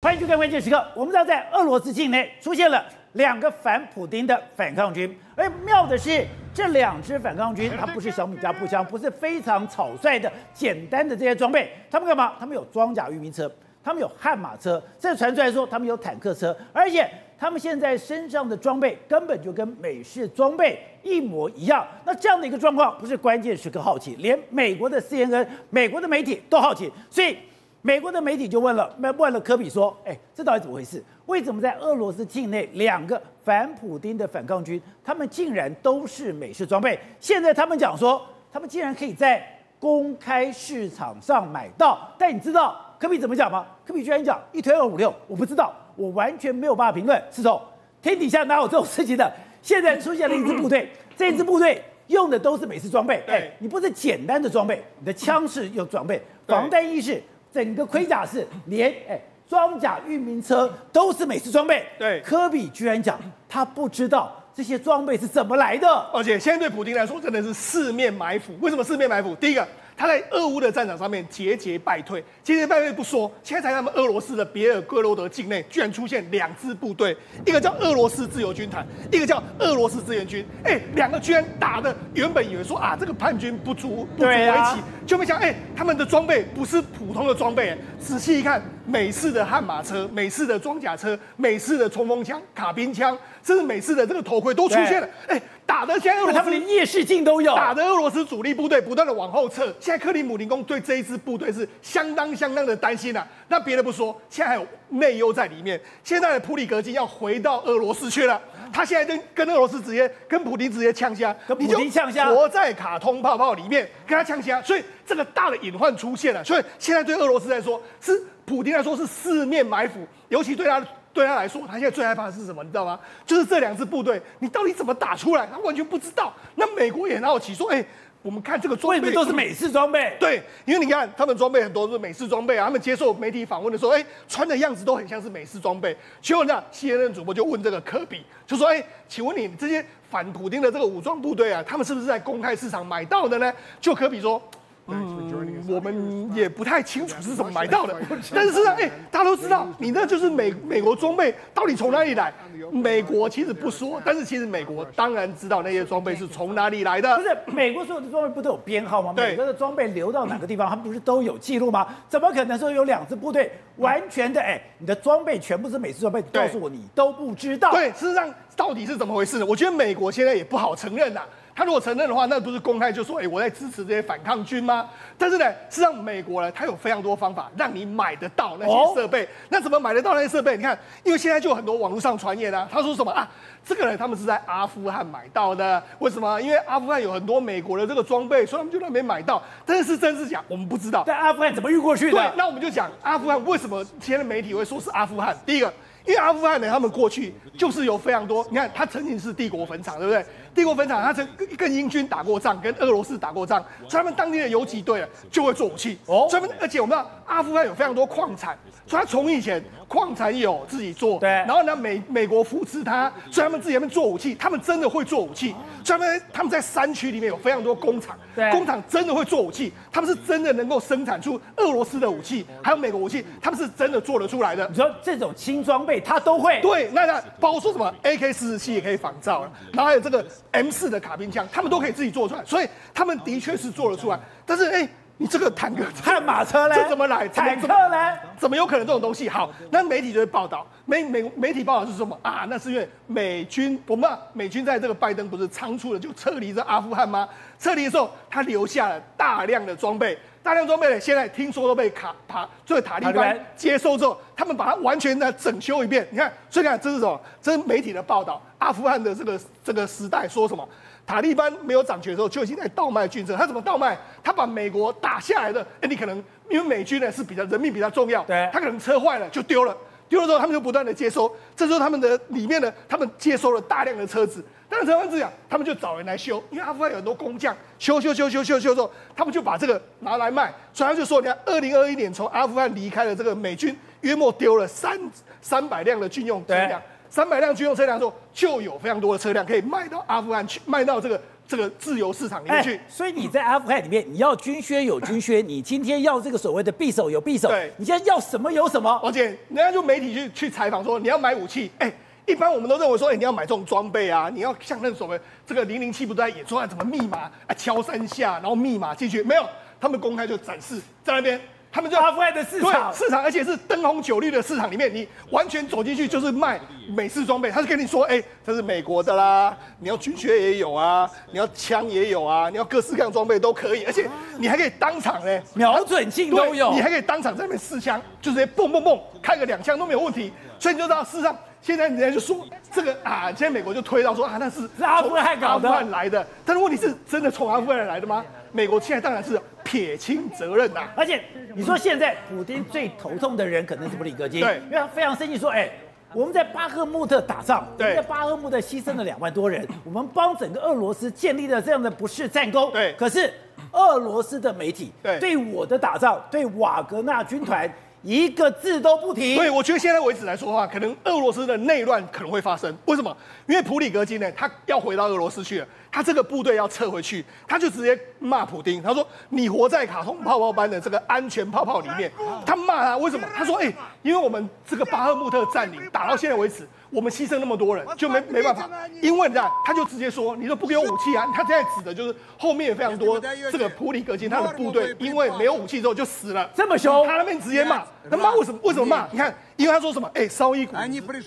欢迎收看关键时刻。我们知道，在俄罗斯境内出现了两个反普丁的反抗军，而妙的是，这两支反抗军它不是小米加步枪，不是非常草率的简单的这些装备，他们干嘛？他们有装甲运兵车，他们有悍马车，这传出来说他们有坦克车，而且他们现在身上的装备根本就跟美式装备一模一样。那这样的一个状况，不是关键时刻好奇，连美国的 CNN、美国的媒体都好奇，所以。美国的媒体就问了，问了科比说：“哎，这到底怎么回事？为什么在俄罗斯境内两个反普丁的反抗军，他们竟然都是美式装备？现在他们讲说，他们竟然可以在公开市场上买到。但你知道科比怎么讲吗？科比居然讲一推二五六，我不知道，我完全没有办法评论。是从天底下哪有这种事情的？现在出现了一支部队，这支部队用的都是美式装备。哎，你不是简单的装备，你的枪是有装备，防弹衣是。”整个盔甲是连哎装甲运兵车都是美式装备。对，科比居然讲他不知道这些装备是怎么来的，而且现在对普京来说真的是四面埋伏。为什么四面埋伏？第一个。他在俄乌的战场上面节节败退，节节败退不说，现在在他们俄罗斯的别尔哥罗德境内，居然出现两支部队，一个叫俄罗斯自由军团，一个叫俄罗斯志愿军。哎，两个居然打的，原本以为说啊，这个叛军不足不足为奇，啊、就没想哎，他们的装备不是普通的装备，仔细一看，美式的悍马车、美式的装甲车、美式的冲锋枪、卡宾枪，甚至美式的这个头盔都出现了，哎。打的现在俄罗斯，他们连夜视镜都有。打的俄罗斯主力部队不断的往后撤，现在克里姆林宫对这一支部队是相当相当的担心呐、啊。那别的不说，现在还有内忧在里面。现在的普里格金要回到俄罗斯去了，他现在跟跟俄罗斯直接跟普京直接呛虾，跟普京呛虾，活在卡通泡泡里面跟他呛虾，所以这个大的隐患出现了。所以现在对俄罗斯来说，是普京来说是四面埋伏，尤其对他。对他来说，他现在最害怕的是什么？你知道吗？就是这两支部队，你到底怎么打出来？他完全不知道。那美国也很好奇，说：“哎，我们看这个装备都是美式装备。”对，因为你看他们装备很多都是美式装备啊。他们接受媒体访问的时候，哎，穿的样子都很像是美式装备。结果呢，CNN 主播就问这个科比，就说：“哎，请问你这些反普丁的这个武装部队啊，他们是不是在公开市场买到的呢？”就科比说。嗯，我们也不太清楚是怎么买到的，但是事实上，哎，大家都知道，你那就是美美国装备到底从哪里来？美国其实不说，但是其实美国当然知道那些装备是从哪里来的。不是美国所有的装备不都有编号吗？每个的装备流到哪个地方，他们不是都有记录吗？怎么可能说有两支部队完全的？哎，你的装备全部是美式装备，告诉我你都不知道。对，事实上到底是怎么回事呢？我觉得美国现在也不好承认呐。他如果承认的话，那不是公开就说，哎，我在支持这些反抗军吗？但是呢，实际上美国呢，它有非常多方法让你买得到那些设备。那怎么买得到那些设备？你看，因为现在就有很多网络上传言啊，他说什么啊？这个人他们是在阿富汗买到的，为什么？因为阿富汗有很多美国的这个装备，所以他们就在那边买到。但是是真是假，我们不知道。在阿富汗怎么运过去的？对，那我们就讲阿富汗为什么今天的媒体会说是阿富汗？第一个，因为阿富汗人，他们过去就是有非常多，你看，他曾经是帝国坟场，对不对？帝国坟场，他曾跟英军打过仗，跟俄罗斯打过仗，所以他们当地的游击队啊就会做武器。哦，所以而且我们知道阿富汗有非常多矿产，所以他从以前矿产有自己做，对。然后呢，美美国扶持他，所以他们自己在那边做武器，他们真的会做武器。所以他们他们在山区里面有非常多工厂，对，工厂真的会做武器，他们是真的能够生产出俄罗斯的武器，还有美国武器，他们是真的做得出来的。你说这种轻装备他都会？对，那那包括说什么 AK 四十七也可以仿造了，然后还有这个。M 四的卡宾枪，他们都可以自己做出来，所以他们的确是做得出来。但是，哎、欸，你这个坦克、悍马车呢？这怎么来？坦克呢？怎么有可能这种东西？好，那媒体就会报道，媒媒媒体报道是什么啊？那是因为美军，我们美军在这个拜登不是仓促的就撤离这阿富汗吗？撤离的时候，他留下了大量的装备。大量装备呢，现在听说都被卡塔这个塔利班接收之后，他们把它完全的整修一遍。你看，所以看这是什么？这是媒体的报道。阿富汗的这个这个时代说什么？塔利班没有掌权的时候就已经在倒卖军车。他怎么倒卖？他把美国打下来的，哎，你可能因为美军呢是比较人命比较重要，对，他可能车坏了就丢了，丢了之后他们就不断的接收。这时候他们的里面呢，他们接收了大量的车子。但是车完之后，他们就找人来修，因为阿富汗有很多工匠，修修修修修修之后，他们就把这个拿来卖。所以他就说，你看，二零二一年从阿富汗离开了这个美军，约莫丢了三三百辆的军用车辆，三百辆军用车辆之后，就有非常多的车辆可以卖到阿富汗去，卖到这个这个自由市场里面去。所以你在阿富汗里面，你要军靴有军靴，你今天要这个所谓的匕首有匕首，对，你现在要什么有什么。而且人家就媒体去去采访说，你要买武器，哎，一般我们都认为说，哎，你要买这种装备啊，你要像那所谓这个零零七不在演说啊，怎么密码啊，敲三下，然后密码进去，没有，他们公开就展示在那边。他们就阿富汗的市场，市场，而且是灯红酒绿的市场里面，你完全走进去就是卖美式装备。他就跟你说，哎、欸，这是美国的啦，你要军靴也有啊，你要枪也有啊，你要各式各样装备都可以，而且你还可以当场呢，瞄准镜都有，你还可以当场在那边试枪，就直接蹦蹦蹦开个两枪都没有问题。所以你就知道，事实上现在人家就说这个啊，现在美国就推到说啊，那是阿富汗搞的，阿富汗来的。但是问题是，真的从阿富汗来的吗？美国现在当然是撇清责任呐，而且你说现在普京最头痛的人可能是布里格金，对，因为他非常生气，说，哎，我们在巴赫穆特打仗，我们在巴赫穆特牺牲了两万多人，我们帮整个俄罗斯建立了这样的不世战功，对，可是俄罗斯的媒体对。对我的打仗，对瓦格纳军团一个字都不提，对，我觉得现在为止来说的话，可能俄罗斯的内乱可能会发生，为什么？因为普里格金呢，他要回到俄罗斯去了。他这个部队要撤回去，他就直接骂普丁。他说：“你活在卡通泡泡般的这个安全泡泡里面。”他骂他为什么？他说：“哎，因为我们这个巴赫穆特占领打到现在为止，我们牺牲那么多人，就没没办法。因为你看，他就直接说：你都不给我武器啊！他现在指的就是后面非常多这个普里格金他的部队，因为没有武器之后就死了。这么凶，他那边直接骂。他骂为什么？为什么骂？你看，因为他说什么？哎，烧一股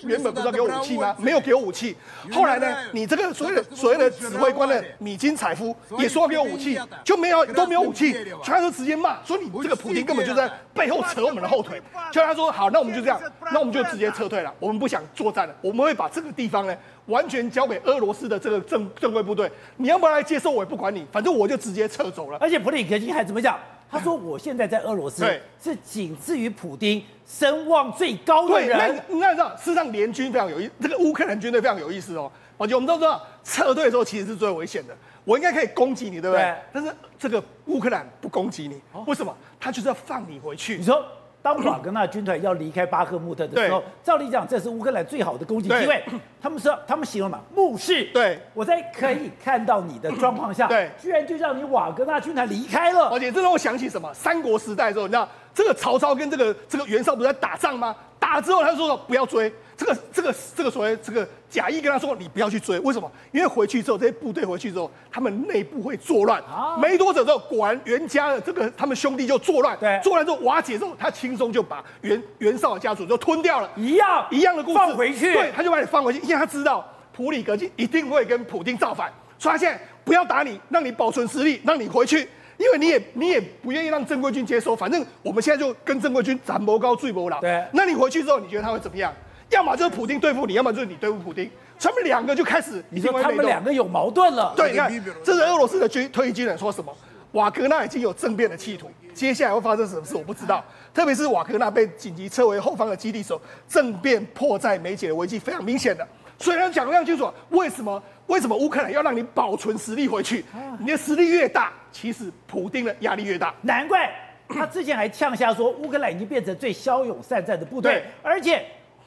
原本不是要给我武器吗？没有给我武器。后来呢，你这个所谓的所谓的指挥官的米金采夫也说要给我武器，就没有都没有武器，他就直接骂说，你这个普京根本就在背后扯我们的后腿。就他说好，那我们就这样，那我们就直接撤退了，我们不想作战了，我们会把这个地方呢完全交给俄罗斯的这个正正规部队，你要不要来接受我也不管你，反正我就直接撤走了。而且普里格金还怎么讲？他说我现在在俄罗斯是仅次于普丁声望最高的人。对，那你知道，事实上联军非常有意，这个乌克兰军队非常有意思哦。而且我们都知道，撤退的时候其实是最危险的。我应该可以攻击你，对不对？对，但是这个乌克兰不攻击你，为什么？他就是要放你回去。你说，当瓦格纳军团要离开巴赫穆特的时候，照理讲，这是乌克兰最好的攻击机会。他们说，他们形容嘛，目视。对，我在可以看到你的状况下，对，居然就让你瓦格纳军团离开了。而且这让我想起什么？三国时代的时候，你知道这个曹操跟这个这个袁绍不是在打仗吗？打了之后，他就说不要追。这个这个这个所谓这个贾谊跟他说，你不要去追，为什么？因为回去之后，这些部队回去之后，他们内部会作乱。啊，没多久之后，果然袁家的这个他们兄弟就作乱。对，作乱之后瓦解之后，他轻松就把袁袁绍的家族就吞掉了。一样一样的故事，放回去。对，他就把你放回去，因为他知道普里格金一定会跟普丁造反，所以他现在不要打你，让你保存实力，让你回去，因为你也你也不愿意让正规军接收，反正我们现在就跟正规军斩谋高坠谋老。对，那你回去之后，你觉得他会怎么样？要么就是普丁对付你，要么就是你对付普丁，他们两个就开始。你说他们两个有矛盾了？对，你看，这是俄罗斯的军退役军人说什么？瓦格纳已经有政变的企图，接下来会发生什么事我不知道。特别是瓦格纳被紧急撤回后方的基地时候，政变迫在眉睫的危机非常明显的。所以他讲得非常清楚，为什么？为什么乌克兰要让你保存实力回去？你的实力越大，其实普丁的压力越大。难怪他之前还呛下说，乌克兰已经变成最骁勇善战的部队，而且。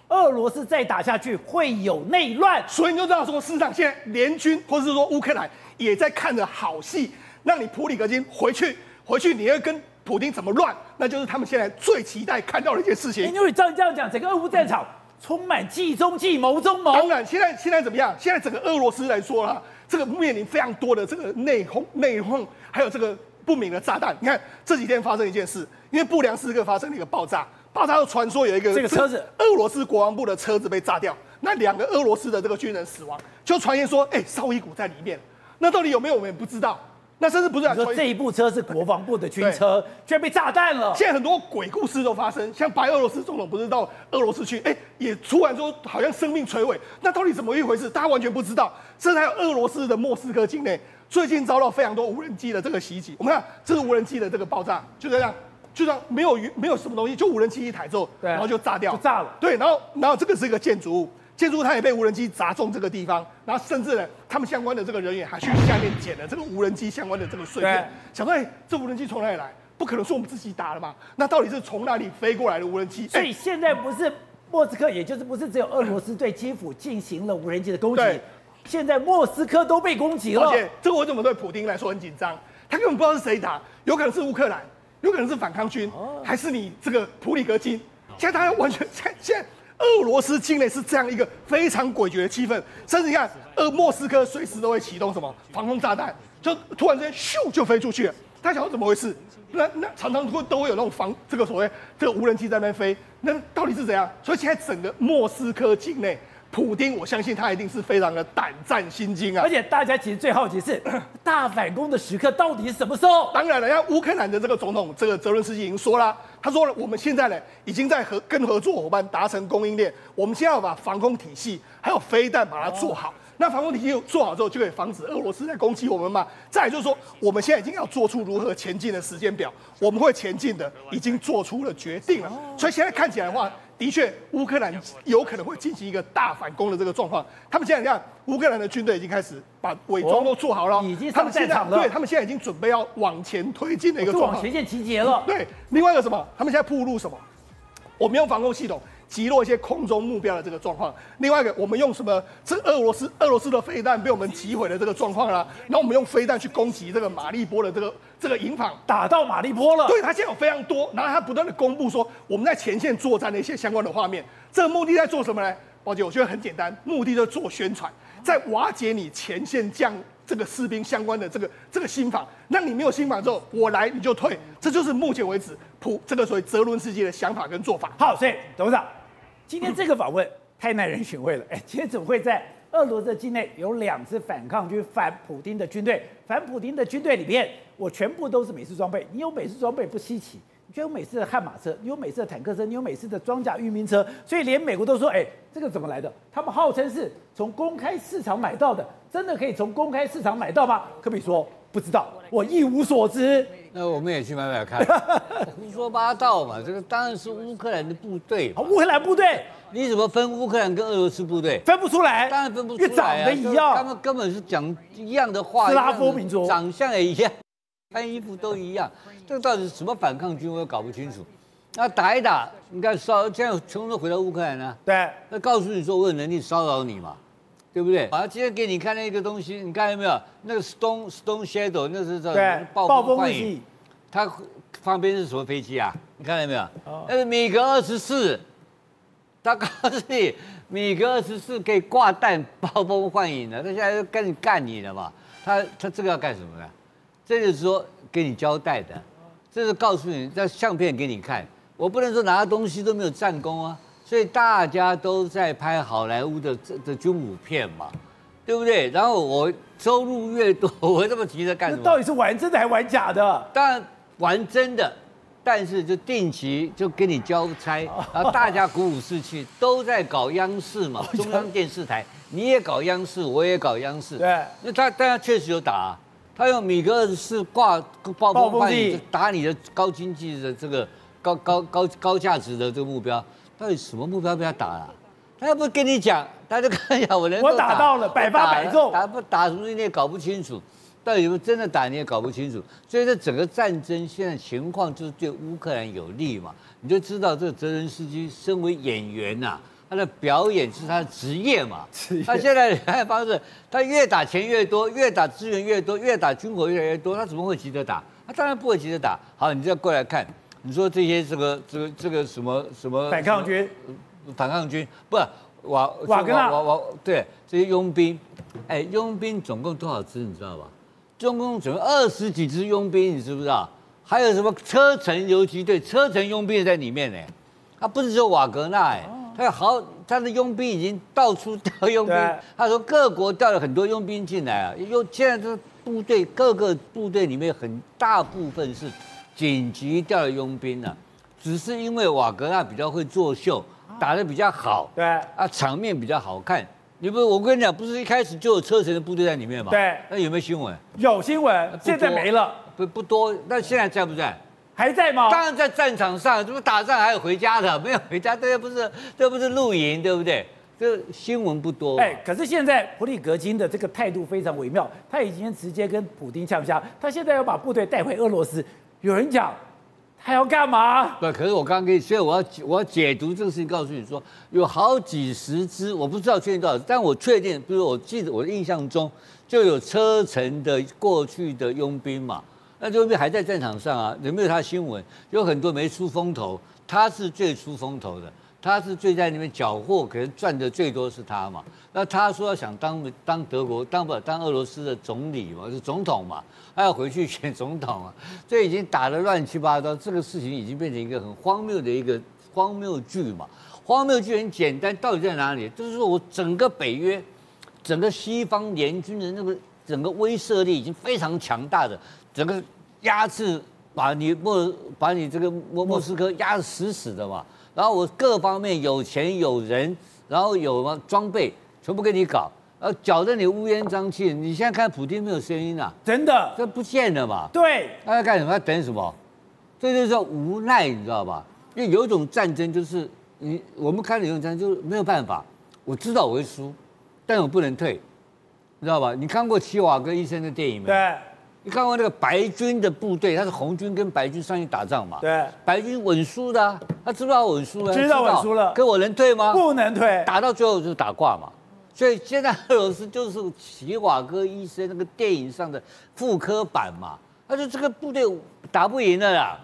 俄罗斯再打下去会有内乱，所以你就知道说，事实上现在联军或者是说乌克兰也在看着好戏，让你普里格金回去，回去你要跟普丁怎么乱，那就是他们现在最期待看到的一件事情。因为照你这样讲，整个俄乌战场充满计中计、谋中谋。当然，现在现在怎么样？现在整个俄罗斯来说啊，这个面临非常多的这个内讧、内讧，还有这个不明的炸弹。你看这几天发生一件事，因为不良时刻发生了一个爆炸。爆炸又传说有一个这个车子，俄罗斯国防部的车子被炸掉，那两个俄罗斯的这个军人死亡，就传言说，哎，绍伊古在里面，那到底有没有我们也不知道。那甚至不是说这一部车是国防部的军车，居然被炸弹了。现在很多鬼故事都发生，像白俄罗斯总统不是到俄罗斯去，哎，也突然说好像生命垂危，那到底怎么一回事？大家完全不知道。甚至还有俄罗斯的莫斯科境内最近遭到非常多无人机的这个袭击，我们看这是无人机的这个爆炸，就这样。就这样没有没有什么东西，就无人机一台之后，然后就炸掉，就炸了。对，然后然后这个是一个建筑物，建筑物它也被无人机砸中这个地方，然后甚至呢，他们相关的这个人员还去下面捡了这个无人机相关的这个碎片，想说，哎，这无人机从哪里来？不可能是我们自己打的嘛？那到底是从哪里飞过来的无人机？所以现在不是莫斯科，也就是不是只有俄罗斯对基辅进行了无人机的攻击。现在莫斯科都被攻击了。而且这个我怎么对普丁来说很紧张？他根本不知道是谁打，有可能是乌克兰，有可能是反抗军，还是你这个普里格金。现在大家完全现现在俄罗斯境内是这样一个非常诡谲的气氛，甚至你看，呃，莫斯科随时都会启动什么防空炸弹，就突然之间咻就飞出去了。大家想怎么回事？那那常常会都会有那种防这个所谓这个无人机在那边飞，那到底是怎样？所以现在整个莫斯科境内，普丁我相信他一定是非常的胆战心惊啊！而且大家其实最好奇是 大反攻的时刻到底是什么时候？当然了，像乌克兰的这个总统这个泽伦斯基已经说了，他说了，我们现在呢已经在和跟合作伙伴达成供应链，我们现在要把防空体系还有飞弹把它做好。哦那防空体系做好之后，就可以防止俄罗斯在攻击我们嘛。再来就是说，我们现在已经要做出如何前进的时间表，我们会前进的，已经做出了决定了。所以现在看起来的话，的确乌克兰有可能会进行一个大反攻的这个状况。他们现在你看，乌克兰的军队已经开始把伪装都做好了，已经他们现在。对，他们现在已经准备要往前推进的一个状况，往前线集结了。对，另外一个什么？他们现在铺路什么？我们用防空系统。击落一些空中目标的这个状况。另外一个，我们用什么？这俄罗斯俄罗斯的飞弹被我们击毁的这个状况啦。然后我们用飞弹去攻击这个马利波的这个这个营房，打到马利波了。对，他现在有非常多，然后他不断的公布说我们在前线作战的一些相关的画面。这个目的在做什么呢？宝姐，我觉得很简单，目的就是做宣传，在瓦解你前线将这个士兵相关的这个这个心防。那你没有心防之后，我来你就退。这就是目前为止普这个所谓泽伦斯基的想法跟做法。好，所以董事长。今天这个访问太耐人寻味了，哎，今天怎么会在俄罗斯境内有两支反抗军反普丁的军队？反普丁的军队里面，我全部都是美式装备。你有美式装备不稀奇，你就有美式的悍马车，你有美式的坦克车，你有美式的装甲运兵车，所以连美国都说，哎，这个怎么来的？他们号称是从公开市场买到的，真的可以从公开市场买到吗？科比说不知道，我一无所知。那我们也去买买看，胡说八道嘛！这个当然是乌克兰的部队，乌克兰部队，你怎么分乌克兰跟俄罗斯部队？分不出来，当然分不出来，长得一样，他们根本是讲一样的话，斯拉夫民族，长相也一样，穿衣服都一样，这个到底是什么反抗军，我也搞不清楚。那打一打，你看骚，现在全部都回到乌克兰了，对，那告诉你说我有能力骚扰你嘛？对不对？好，今天给你看那个东西，你看到没有？那个 Stone Stone Shadow，那是叫暴风幻影。它旁边是什么飞机啊？你看到没有？那是米格二十四。他告诉你，米格二十四可以挂弹暴风幻影的。他现在就跟你干你了嘛？他他这个要干什么呢？这就是说给你交代的，这是告诉你，这相片给你看。我不能说拿东西都没有战功啊。所以大家都在拍好莱坞的这的军武片嘛，对不对？然后我收入越多，我这么急着干什么？到底是玩真的还玩假的？当然玩真的，但是就定期就给你交差，然后大家鼓舞士气，都在搞央视嘛，中央电视台，你也搞央视，我也搞央视。对，那他大家确实有打啊，他用米格二十四挂暴风幻影打你的高经济的这个高高高高价值的这个目标。到底什么目标被他打了？他又不跟你讲，他就看一下我能打。我打到了百发百中，打不打什么你也搞不清楚，到底有没有真的打你也搞不清楚。所以这整个战争现在情况就是对乌克兰有利嘛？你就知道这个泽连斯基身为演员呐、啊，他的表演是他的职业嘛。他现在的方式，他越打钱越多，越打资源越多，越打军火越来越多，他怎么会急着打？他当然不会急着打。好，你再过来看。你说这些这个这个这个什么什么反抗军，反抗军不瓦瓦格纳瓦瓦对这些佣兵，哎佣兵总共多少支你知道吧？总共总共二十几支佣兵，你知不知道？还有什么车臣游击队，车臣佣兵也在里面呢。他不是说瓦格纳哎，他有好他的佣兵已经到处调佣兵，他说各国调了很多佣兵进来啊，又现在这部队各个部队里面很大部分是。紧急调了佣兵呢，只是因为瓦格纳比较会作秀，打得比较好，对啊，场面比较好看。你不，我跟你讲，不是一开始就有车臣的部队在里面吗？对，那有没有新闻？有新闻，现在没了。不不多，那现在在不在？还在吗？当然在战场上，这不打仗还有回家的，没有回家，这又不是，这不是露营，对不对？这新闻不多。哎，可是现在普里格金的这个态度非常微妙，他已经直接跟普丁呛下，他现在要把部队带回俄罗斯。有人讲，他要干嘛？对，可是我刚刚跟你，所以我要我要解读这个事情，告诉你说，有好几十支，我不知道确定多少，但我确定，比如我记得我的印象中就有车臣的过去的佣兵嘛，那佣兵还在战场上啊，有没有他新闻？有很多没出风头，他是最出风头的。他是最在那边缴获，可能赚的最多是他嘛。那他说要想当当德国当不当俄罗斯的总理嘛，是总统嘛，他要回去选总统啊。这已经打得乱七八糟，这个事情已经变成一个很荒谬的一个荒谬剧嘛。荒谬剧很简单，到底在哪里？就是说我整个北约，整个西方联军的那个整个威慑力已经非常强大的，整个压制把你莫把你这个莫莫斯科压得死死的嘛。然后我各方面有钱有人，然后有什么装备，全部给你搞，然后搅得你乌烟瘴气。你现在看普京没有声音啊？真的，这不见了嘛？对，他在干什么？他等什么？这就是叫无奈，你知道吧？因为有一种战争就是你我们看的有一种战争就是没有办法，我知道我会输，但我不能退，你知道吧？你看过齐瓦格医生的电影没有？对。你看过那个白军的部队，他是红军跟白军上去打仗嘛？对，白军稳输的、啊，他知不知道稳输了？知道稳输了。可我能退吗？不能退，打到最后就是打挂嘛。所以现在俄罗斯就是齐瓦戈医生那个电影上的复刻版嘛。他说这个部队打不赢了啦，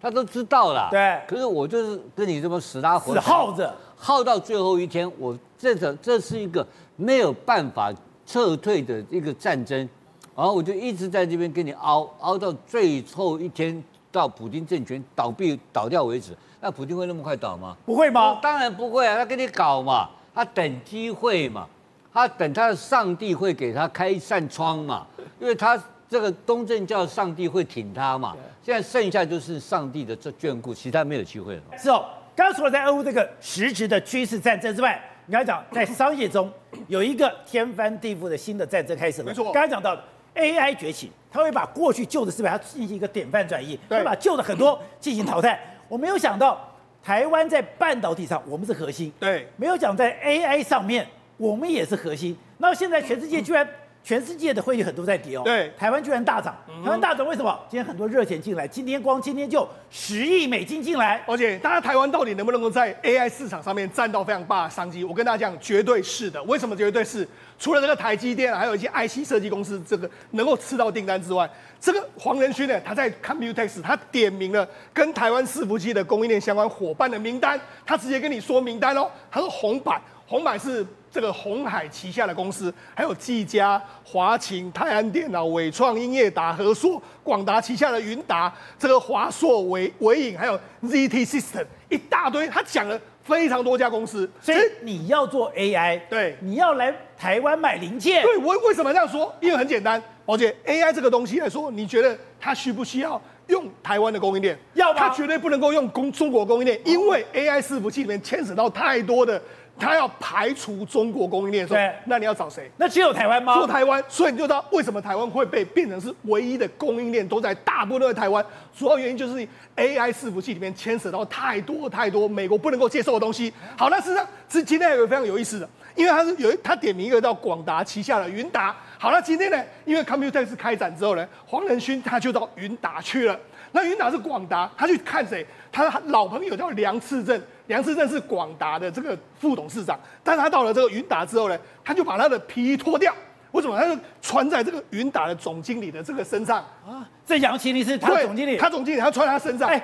他都知道啦。对。可是我就是跟你这么死拉活，死耗着，耗到最后一天，我这个这是一个没有办法撤退的一个战争。然后我就一直在这边跟你熬熬到最后一天，到普京政权倒闭倒掉为止。那普京会那么快倒吗？不会吗？当然不会啊，他跟你搞嘛，他等机会嘛，他等他的上帝会给他开一扇窗嘛，因为他这个东正教上帝会挺他嘛。现在剩下就是上帝的这眷顾，其他没有机会了。是哦，刚刚除了在俄乌这个实质的军事战争之外，你刚才讲在商业中有一个天翻地覆的新的战争开始了。没错，刚才讲到的。AI 崛起，它会把过去旧的思维，它进行一个典范转移，会把旧的很多进行淘汰。我没有想到，台湾在半导体上我们是核心，对，没有讲在 AI 上面我们也是核心。那现在全世界居然。全世界的汇率很多在跌哦，对，台湾居然大涨，台湾大涨为什么？今天很多热钱进来，今天光今天就十亿美金进来，而且大家台湾到底能不能够在 AI 市场上面占到非常大的商机？我跟大家讲，绝对是的。为什么绝对是？除了这个台积电，还有一些 IC 设计公司，这个能够吃到订单之外，这个黄仁勋呢，他在 Computex 他点名了跟台湾伺服器的供应链相关伙伴的名单，他直接跟你说名单哦，他说红海，红海是。这个红海旗下的公司，还有技嘉、华擎、泰安电脑、纬创、英业达、和硕、广达旗下的云达，这个华硕、伟伟影，还有 ZT System，一大堆，他讲了非常多家公司。所以你要做 AI，对，你要来台湾买零件。对，我为什么这样说？因为很简单，宝姐，AI 这个东西来说，你觉得它需不需要用台湾的供应链？要吗？它绝对不能够用中中国供应链，因为 AI 伺服器里面牵扯到太多的。他要排除中国供应链，对，那你要找谁？那只有台湾吗？做台湾，所以你就知道为什么台湾会被变成是唯一的供应链都在大部分都在台湾。主要原因就是 AI 伺服器里面牵扯到太多太多美国不能够接受的东西。好，那事实上，是今天有个非常有意思的，因为他是有他点名一个叫广达旗下的云达。好，那今天呢，因为 Computex 开展之后呢，黄仁勋他就到云达去了。那云达是广达，他去看谁？他老朋友叫梁次正。梁次正是广达的这个副董事长，但是他到了这个云达之后呢，他就把他的皮衣脱掉，为什么？他就穿在这个云达的总经理的这个身上啊。这杨奇祺是他总经理，他总经理他穿在他身上，哎，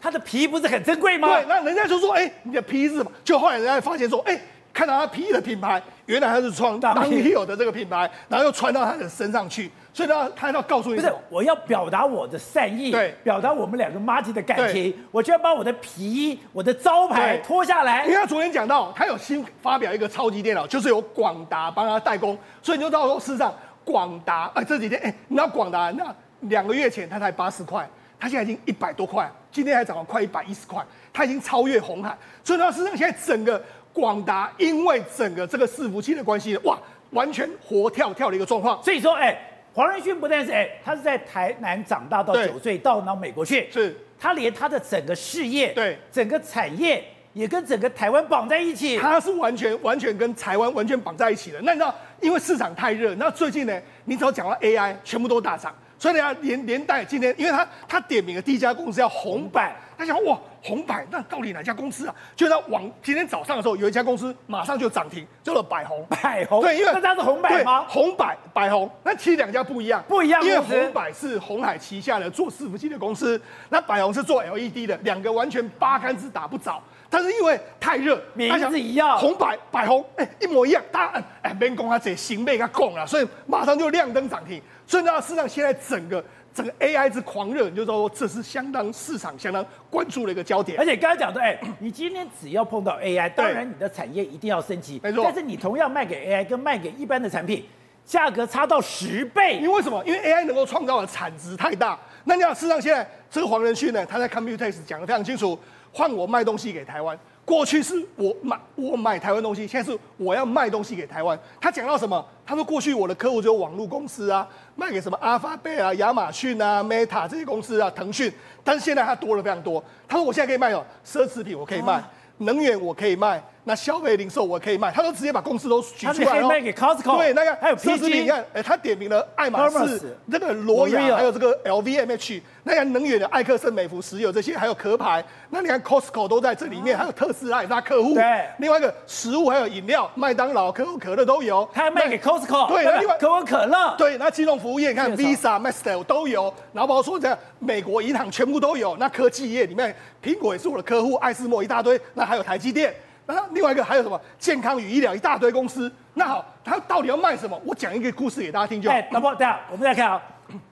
他的皮不是很珍贵吗？对，那人家就说，哎，你的皮衣是什么？就后来人家发现说，哎。看到他皮衣的品牌，原来他是穿 Dunhill 的这个品牌，然后又穿到他的身上去，所以他他要告诉你，不是我要表达我的善意，对，表达我们两个妈吉的感情，我就要把我的皮衣、我的招牌脱下来。因为他昨天讲到，他有新发表一个超级电脑，就是由广达帮他代工，所以你就知道说，事实上广达哎这几天哎，你知道广达那两个月前他才八十块，他现在已经一百多块，今天还涨了快一百一十块，他已经超越红海，所以呢，事实上现在整个。广达因为整个这个伺服器的关系，哇，完全活跳跳的一个状况。所以说，哎，黄仁勋不但是哎，他是在台南长大到九岁，到到美国去，是，他连他的整个事业，对，整个产业也跟整个台湾绑在一起。他是完全完全跟台湾完全绑在一起的。那你知道，因为市场太热，那最近呢，你只要讲到 AI，全部都大涨。所以呢，连连带今天，因为他他点名的第一家公司叫红板，他想哇，红百那到底哪家公司啊？就在往今天早上的时候，有一家公司马上就涨停，叫做百宏。百宏对，因为那家是红百吗？红百百宏，那其实两家不一样，不一样。因为红百是鸿海旗下的做伺服器的公司，那百宏是做 LED 的，两个完全八竿子打不着。但是因为太热，名字一样，红百百宏，哎、欸，一模一样。大家哎，别讲他这行被他拱了，所以马上就亮灯涨停。所以呢，事实上现在整个整个 AI 之狂热，你就说这是相当市场相当关注的一个焦点。而且刚才讲的，哎，你今天只要碰到 AI，当然你的产业一定要升级，没错。但是你同样卖给 AI 跟卖给一般的产品，价格差到十倍。因为为什么？因为 AI 能够创造的产值太大。那你要，事实上现在这个黄仁勋呢，他在 Computex 讲的非常清楚。换我卖东西给台湾，过去是我买我买台湾东西，现在是我要卖东西给台湾。他讲到什么？他说过去我的客户只有网络公司啊，卖给什么 Alphabet 啊、亚马逊啊、Meta 这些公司啊、腾讯。但是现在他多了非常多。他说我现在可以卖哦，奢侈品我可以卖，啊、能源我可以卖。那消费零售我可以卖，他都直接把公司都举出来了。卖给 Costco，对，那个还有奢侈品，你看，哎，他点名了爱马仕、那个罗雅，还有这个 LVMH，那个能源的艾克森美孚石油这些，还有壳牌。那你看 Costco 都在这里面，还有特斯拉也是他客户。对，另外一个食物还有饮料，麦当劳、可口可乐都有。他还卖给 Costco，对，另外可口可乐，对，那金融服务业，你看 Visa、Master 都有。然后包括说这样，美国银行全部都有。那科技业里面，苹果也是我的客户，爱斯莫一大堆。那还有台积电。那另外一个还有什么健康与医疗一大堆公司，那好，他到底要卖什么？我讲一个故事给大家听就好。哎，老婆，等下我们再看啊，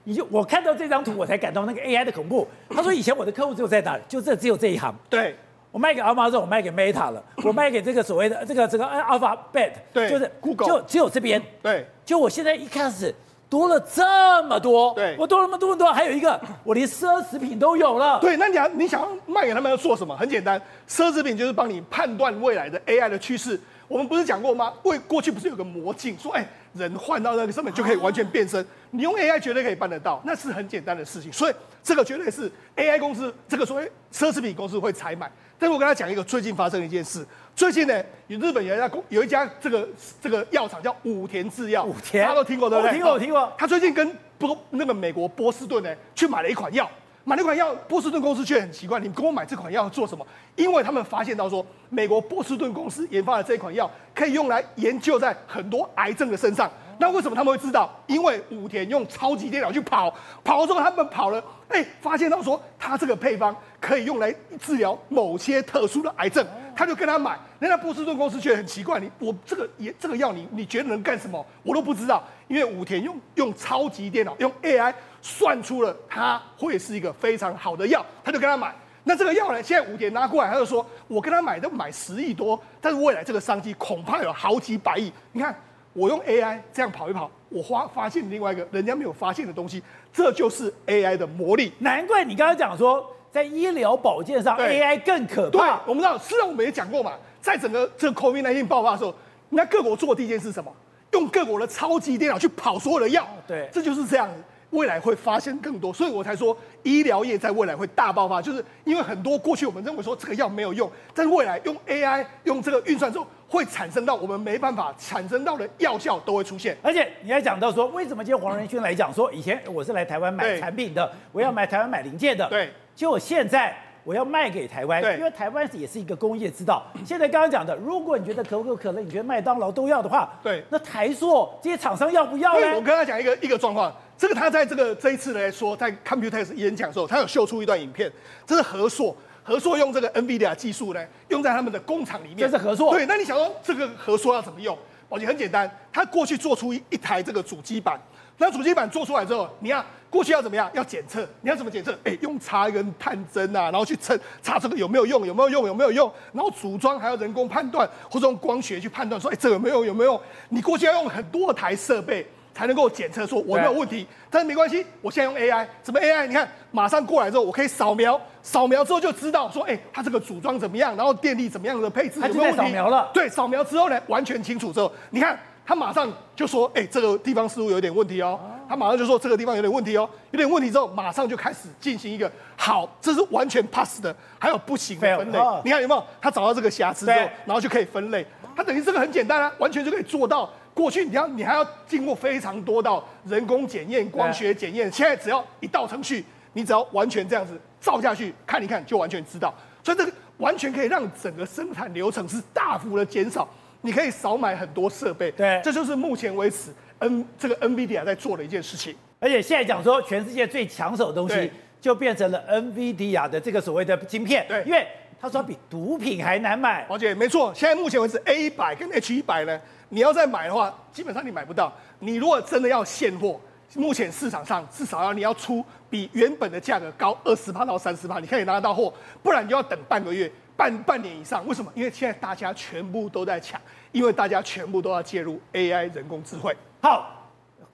你就我看到这张图，我才感到那个 AI 的恐怖。他说以前我的客户就在哪里，就这只有这一行。对，我卖给亚马逊，我卖给 Meta 了，我卖给这个所谓的这个这个 Alphabet，对，就是 Google，就只有这边。对，就我现在一开始。多了这么多，对，我多了那么多多，还有一个，我连奢侈品都有了。对，那你要你想要卖给他们要做什么？很简单，奢侈品就是帮你判断未来的 AI 的趋势。我们不是讲过吗？为过去不是有个魔镜，说哎，人换到那个上面就可以完全变身，你用 AI 绝对可以办得到，那是很简单的事情。所以这个绝对是 AI 公司，这个所谓奢侈品公司会采买。但是我跟他讲一个最近发生的一件事。最近呢，有日本有一家公有一家这个这个药厂叫武田制药，武田大家都听过对不对？我听过，我听过。他最近跟波那个美国波士顿呢去买了一款药，买了一款药，波士顿公司却很奇怪，你跟我买这款药做什么？因为他们发现到说，美国波士顿公司研发的这款药可以用来研究在很多癌症的身上。那为什么他们会知道？因为武田用超级电脑去跑，跑了之后他们跑了，哎，发现到说他这个配方可以用来治疗某些特殊的癌症。他就跟他买，那波士顿公司觉得很奇怪，你我这个也这个药你你觉得能干什么？我都不知道，因为武田用用超级电脑用 AI 算出了它会是一个非常好的药，他就跟他买。那这个药呢，现在武田拿过来，他就说我跟他买都买十亿多，但是未来这个商机恐怕有好几百亿。你看我用 AI 这样跑一跑，我发发现另外一个人家没有发现的东西，这就是 AI 的魔力。难怪你刚刚讲说。在医疗保健上，AI 更可怕。对，我们知道，事实上我们也讲过嘛，在整个这个 COVID-19 爆发的时候，那各国做的第一件事是什么？用各国的超级电脑去跑所有的药。对，这就是这样。未来会发现更多，所以我才说医疗业在未来会大爆发，就是因为很多过去我们认为说这个药没有用，但是未来用 AI 用这个运算之后，会产生到我们没办法产生到的药效都会出现。而且你还讲到说，为什么今天黄仁勋来讲说，以前我是来台湾买产品的，我要买台湾买零件的，对。结果现在我要卖给台湾，对，因为台湾也是一个工业之道。现在刚刚讲的，如果你觉得可口可乐，你觉得麦当劳都要的话，对，那台塑这些厂商要不要呢？我跟他讲一个一个状况，这个他在这个这一次来说，在 Computex 演讲的时候，他有秀出一段影片，这是和硕，合硕用这个 NVIDIA 技术呢，用在他们的工厂里面。这是合硕。对，那你想说这个合硕要怎么用？宝杰很简单，他过去做出一一台这个主机板。那主机板做出来之后，你要过去要怎么样？要检测，你要怎么检测？哎，用插一根探针啊，然后去测，查这个有没有用，有没有用，有没有用？然后组装还要人工判断，或者用光学去判断，说，哎，这个有没有，有没有用？你过去要用很多台设备才能够检测，说我没有问题。但是没关系，我现在用 AI，什么 AI？你看，马上过来之后，我可以扫描，扫描之后就知道说，哎，它这个组装怎么样？然后电力怎么样的配置有没有问题？扫描了，对，扫描之后呢，完全清楚之后，你看。他马上就说：“哎、欸，这个地方似乎有点问题哦。”他马上就说：“这个地方有点问题哦，有点问题。”之后马上就开始进行一个好，这是完全 pass 的，还有不行的分类。你看有没有？他找到这个瑕疵之后，然后就可以分类。他等于这个很简单啊，完全就可以做到过去你要你还要经过非常多道人工检验、光学检验，现在只要一道程序，你只要完全这样子照下去看一看，就完全知道。所以这个完全可以让整个生产流程是大幅的减少，你可以少买很多设备。对，这就是目前为止 N 这个 NVIDIA 在做的一件事情。而且现在讲说全世界最抢手的东西，就变成了 NVIDIA 的这个所谓的晶片。对，因为他说比毒品还难买。王姐没错，现在目前为止 A 一百跟 H 一百呢，你要再买的话，基本上你买不到。你如果真的要现货，目前市场上至少要你要出比原本的价格高二十趴到三十趴，你可以拿得到货，不然就要等半个月、半半年以上。为什么？因为现在大家全部都在抢，因为大家全部都要介入 AI 人工智慧。好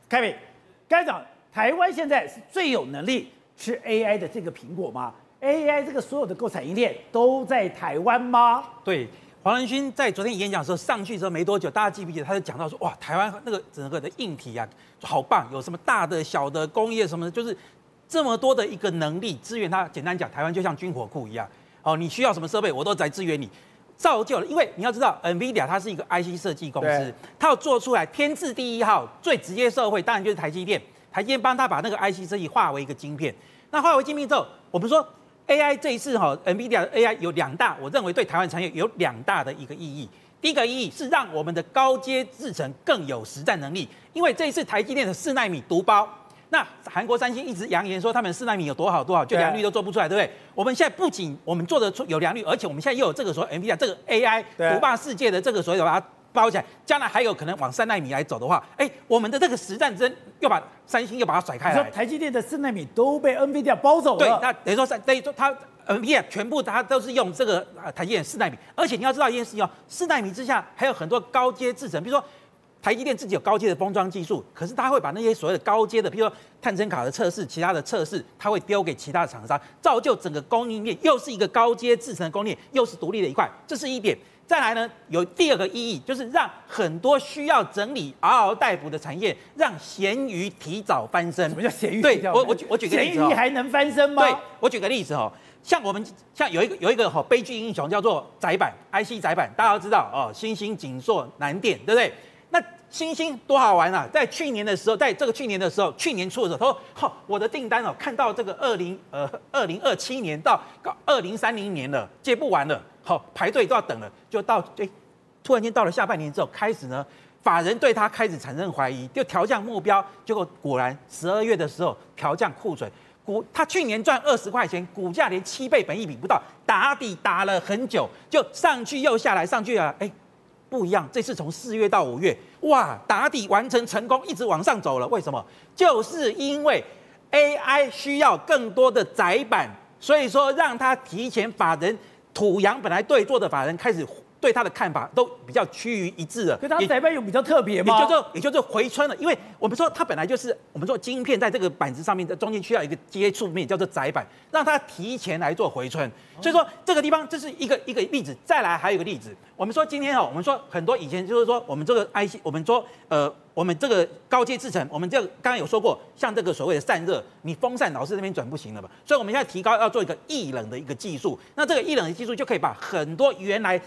，Kevin，该讲。台湾现在是最有能力吃 AI 的这个苹果吗？AI 这个所有的购产业链都在台湾吗？对，黄仁勋在昨天演讲的时候上去之后没多久，大家记不记得他就讲到说，哇，台湾那个整个的硬体啊，好棒，有什么大的、小的工业什么的，就是这么多的一个能力支援他。简单讲，台湾就像军火库一样，哦，你需要什么设备，我都在支援你，造就了。因为你要知道，NVIDIA 它是一个 IC 设计公司，它要做出来天字第一号，最直接受惠当然就是台积电。台积电帮他把那个 IC 设计化为一个晶片，那化为晶片之后，我们说 AI 这一次哈，NVIDIA 的 AI 有两大，我认为对台湾产业有两大的一个意义。第一个意义是让我们的高阶制程更有实战能力，因为这一次台积电的四纳米独包，那韩国三星一直扬言说他们四纳米有多好多好，就良率都做不出来，对不对？我们现在不仅我们做得出有良率，而且我们现在又有这个所谓 NVIDIA 这个 AI 独霸世界的这个所谓的把它。包起来，将来还有可能往三纳米来走的话，哎，我们的这个实战针又把三星又把它甩开来。你说台积电的四纳米都被 NVIDIA 包走了。对，那等于说三等于说它 NVIDIA 全部它都是用这个呃台积电四纳米，而且你要知道一件事情哦，四纳米之下还有很多高阶制程，比如说台积电自己有高阶的封装技术，可是它会把那些所谓的高阶的，比如说探针卡的测试、其他的测试，它会丢给其他的厂商，造就整个供应链又是一个高阶制成的供应链，又是独立的一块，这是一点。再来呢，有第二个意义，就是让很多需要整理、嗷嗷待哺的产业，让咸鱼提早翻身。什么叫咸鱼？对，我我举我举个例子，咸鱼还能翻身吗？对，我举个例子哦，像我们像有一个有一个哈悲剧英雄叫做窄板 IC 窄板，大家都知道哦，欣兴、景硕、南电，对不对？那星星多好玩啊！在去年的时候，在这个去年的时候，去年初的时候，他说：“好、哦，我的订单哦，看到这个二零呃二零二七年到二零三零年了，接不完了。”好，排队都要等了，就到哎，突然间到了下半年之后，开始呢，法人对他开始产生怀疑，就调降目标，结果果然十二月的时候调降库存，股他去年赚二十块钱，股价连七倍本益比不到，打底打了很久，就上去又下来，上去啊，哎，不一样，这次从四月到五月，哇，打底完成成功，一直往上走了，为什么？就是因为 AI 需要更多的载板，所以说让他提前法人。土洋本来对坐的法人开始对他的看法都比较趋于一致了。可他载板有比较特别吗？也就是也就是回春了，因为我们说它本来就是我们说晶片在这个板子上面的中间需要一个接触面叫做载板，让它提前来做回春。所以说这个地方这是一个一个例子。再来还有一个例子，我们说今天哈，我们说很多以前就是说我们这个 IC，我们说呃。我们这个高阶制程，我们这个刚刚有说过，像这个所谓的散热，你风扇老是那边转不行了吧？所以我们现在提高要做一个液冷的一个技术。那这个液冷的技术就可以把很多原来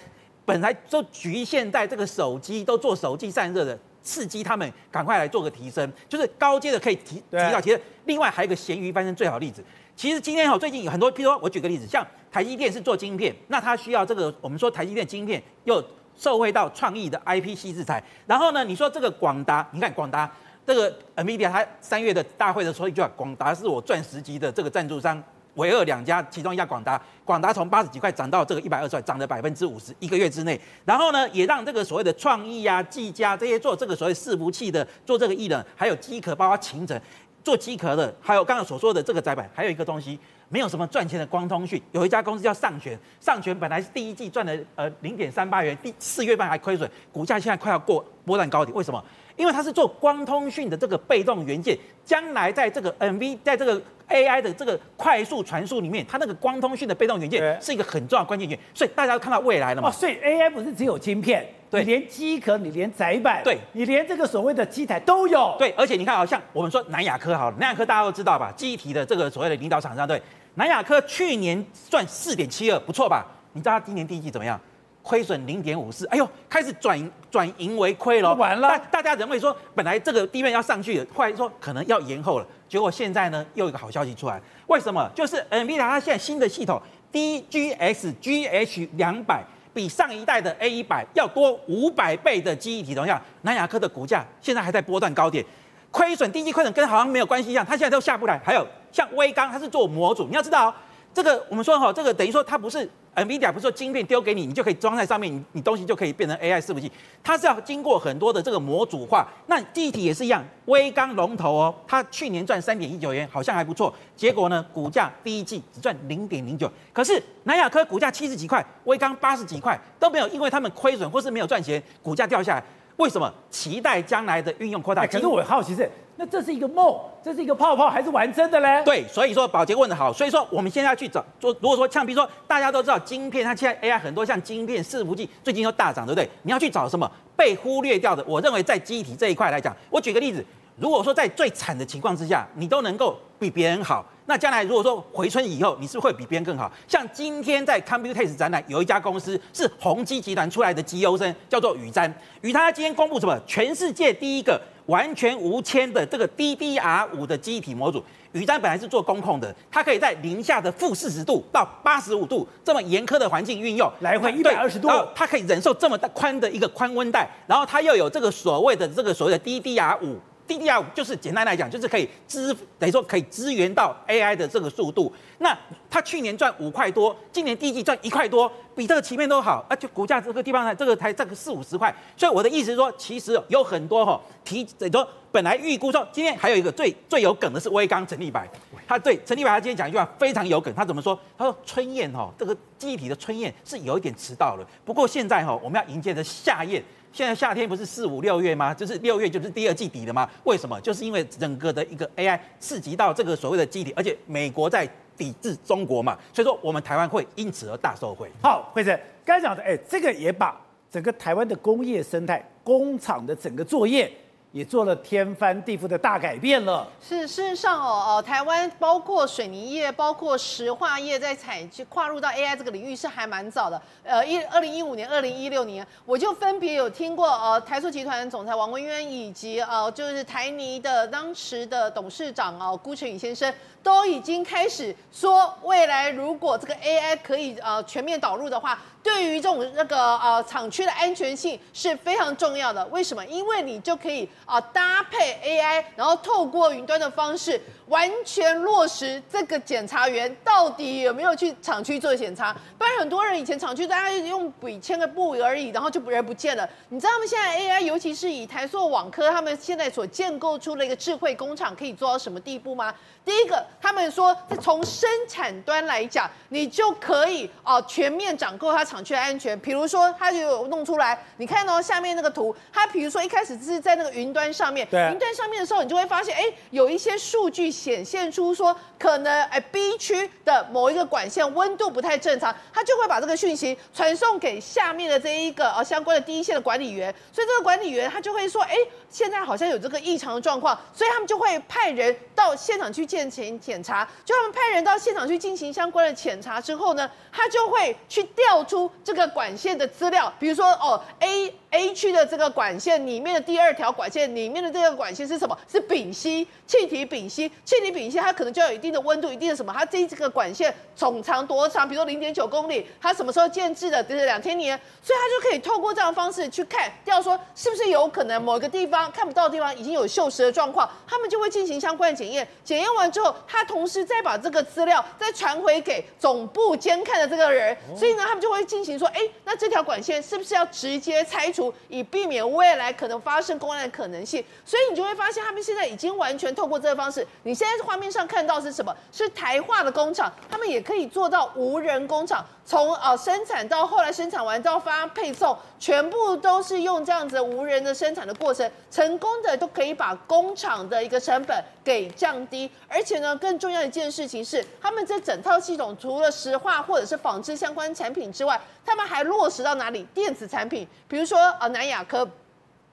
本来都局限在这个手机都做手机散热的，刺激他们赶快来做个提升，就是高阶的可以提提到提升。另外还有一个咸鱼翻身最好的例子，其实今天哈最近有很多，譬如说我举个例子，像台积电是做晶片，那它需要这个我们说台积电晶片又。受惠到创意的 IPC 制裁，然后呢，你说这个广达，你看广达这个 NVIDIA，它三月的大会的时候一句话，广达是我钻石级的这个赞助商，唯二两家，其中一家广达，广达从八十几块涨到这个一百二十块，涨了百分之五十，一个月之内，然后呢，也让这个所谓的创意啊、技嘉这些做这个所谓伺服器的，做这个液冷，还有机壳，包括勤诚做机壳的，还有刚刚所说的这个载板，还有一个东西。没有什么赚钱的光通讯，有一家公司叫上诠，上诠本来是第一季赚了呃零点三八元，第四月份还亏损，股价现在快要过波段高点，为什么？因为它是做光通讯的这个被动元件，将来在这个 NV 在这个 AI 的这个快速传输里面，它那个光通讯的被动元件是一个很重要的关键元，所以大家都看到未来了嘛。哦，所以 AI 不是只有晶片，对，你连机壳，你连载板，对，你连这个所谓的机台都有。对，而且你看，好像我们说南亚科好了，南亚科大家都知道吧？记忆体的这个所谓的领导厂商，对，南亚科去年赚四点七二，不错吧？你知道它今年第一季怎么样？亏损零点五四，哎呦，开始转转盈为亏了。完了，大家认为说本来这个地面要上去，后来说可能要延后了，结果现在呢又一个好消息出来，为什么？就是 NVIDIA 它现在新的系统 DGX GH 两百比上一代的 A 一百要多五百倍的记忆体容量，南亚科的股价现在还在波段高点。亏损，第一季亏损跟好像没有关系一样，它现在都下不来。还有像微刚，它是做模组，你要知道、哦，这个我们说哈，这个等于说它不是 NVIDIA，不是说晶片丢给你，你就可以装在上面，你你东西就可以变成 AI 伺服器，它是要经过很多的这个模组化。那地体也是一样，微钢龙头哦，它去年赚三点一九元，好像还不错。结果呢，股价第一季只赚零点零九，可是南亚科股价七十几块，微钢八十几块都没有，因为他们亏损或是没有赚钱，股价掉下来。为什么期待将来的运用扩大？可是我好奇是，那这是一个梦，这是一个泡泡，还是玩真的嘞？对，所以说宝杰问的好，所以说我们现在要去找，说如果说像比如说大家都知道晶片，它现在 AI 很多像晶片伺服器最近又大涨，对不对？你要去找什么被忽略掉的？我认为在记忆体这一块来讲，我举个例子，如果说在最惨的情况之下，你都能够比别人好。那将来如果说回春以后，你是会比别人更好。像今天在 Computex 展览，有一家公司是宏基集团出来的绩优生，叫做宇瞻。宇瞻今天公布什么？全世界第一个完全无铅的这个 DDR 五的记忆体模组。宇瞻本来是做工控的，它可以在零下的负四十度到八十五度这么严苛的环境运用，来回一百二十度，它可以忍受这么大宽的一个宽温带，然后它又有这个所谓的这个所谓的 DDR 五。DDR5 就是简单来讲，就是可以支等于说可以支援到 AI 的这个速度。那它去年赚五块多，今年第一季赚一块多，比这个前面都好。而且股价这个地方呢，这个才这个四五十块。所以我的意思是说，其实有很多哈提等于说本来预估说，今天还有一个最最有梗的是威刚陈立白，他对陈立白他今天讲一句话非常有梗，他怎么说？他说春燕哈这个记忆体的春燕是有一点迟到了，不过现在哈我们要迎接的夏燕。现在夏天不是四五六月吗？就是六月就是第二季底了吗？为什么？就是因为整个的一个 AI 刺激到这个所谓的基底，而且美国在抵制中国嘛，所以说我们台湾会因此而大受惠。好，惠珊刚才讲的，哎，这个也把整个台湾的工业生态、工厂的整个作业。也做了天翻地覆的大改变了。是，事实上哦，哦，台湾包括水泥业、包括石化业，在采去跨入到 AI 这个领域是还蛮早的。呃，一二零一五年、二零一六年，我就分别有听过呃台塑集团总裁王文渊，以及呃就是台泥的当时的董事长哦辜成宇先生，都已经开始说，未来如果这个 AI 可以呃全面导入的话。对于这种那个呃厂区的安全性是非常重要的。为什么？因为你就可以啊搭配 AI，然后透过云端的方式，完全落实这个检查员到底有没有去厂区做检查。不然很多人以前厂区大家用笔签个布而已，然后就人不见了。你知道他们现在 AI，尤其是以台塑网科他们现在所建构出了一个智慧工厂，可以做到什么地步吗？第一个，他们说从生产端来讲，你就可以哦全面掌控它厂区的安全。比如说，它就有弄出来，你看到下面那个图，它比如说一开始是在那个云端上面，对，云端上面的时候，你就会发现，哎，有一些数据显现出说，可能哎 B 区的某一个管线温度不太正常，他就会把这个讯息传送给下面的这一个呃相关的第一线的管理员，所以这个管理员他就会说，哎，现在好像有这个异常的状况，所以他们就会派人到现场去进行检查，就他们派人到现场去进行相关的检查之后呢，他就会去调出这个管线的资料，比如说哦 A。A 区的这个管线里面的第二条管线里面的这个管线是什么？是丙烯气体丙烯，气体丙烯它可能就有一定的温度，一定的什么？它这这个管线总长多长？比如说零点九公里，它什么时候建制的？就是两千年，所以它就可以透过这样的方式去看，调说是不是有可能某个地方看不到的地方已经有锈蚀的状况，他们就会进行相关的检验。检验完之后，他同时再把这个资料再传回给总部监看的这个人，所以呢，他们就会进行说，哎，那这条管线是不是要直接拆除？以避免未来可能发生公安的可能性，所以你就会发现他们现在已经完全透过这个方式。你现在画面上看到是什么？是台化的工厂，他们也可以做到无人工厂，从呃生产到后来生产完到发配送，全部都是用这样子无人的生产的过程，成功的都可以把工厂的一个成本给降低。而且呢，更重要一件事情是，他们这整套系统除了石化或者是纺织相关产品之外，他们还落实到哪里？电子产品，比如说呃南亚科，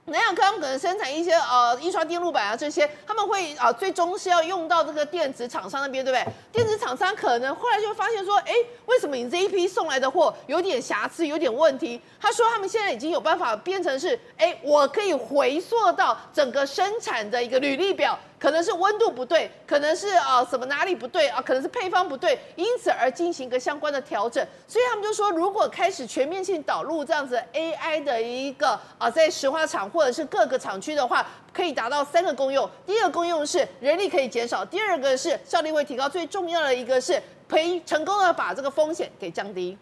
南亚科他们可能生产一些呃印刷电路板啊这些，他们会啊、最终是要用到这个电子厂商那边，对不对？电子厂商可能后来就发现说，哎，为什么你这一批送来的货有点瑕疵，有点问题？他说他们现在已经有办法变成是，哎，我可以回溯到整个生产的一个履历表。可能是温度不对，可能是啊、什么哪里不对啊，可能是配方不对，因此而进行一个相关的调整。所以他们就说，如果开始全面性导入这样子 AI 的一个啊、在石化厂或者是各个厂区的话，可以达到三个功用。第一个功用是人力可以减少，第二个是效率会提高，最重要的一个是可以成功的把这个风险给降低。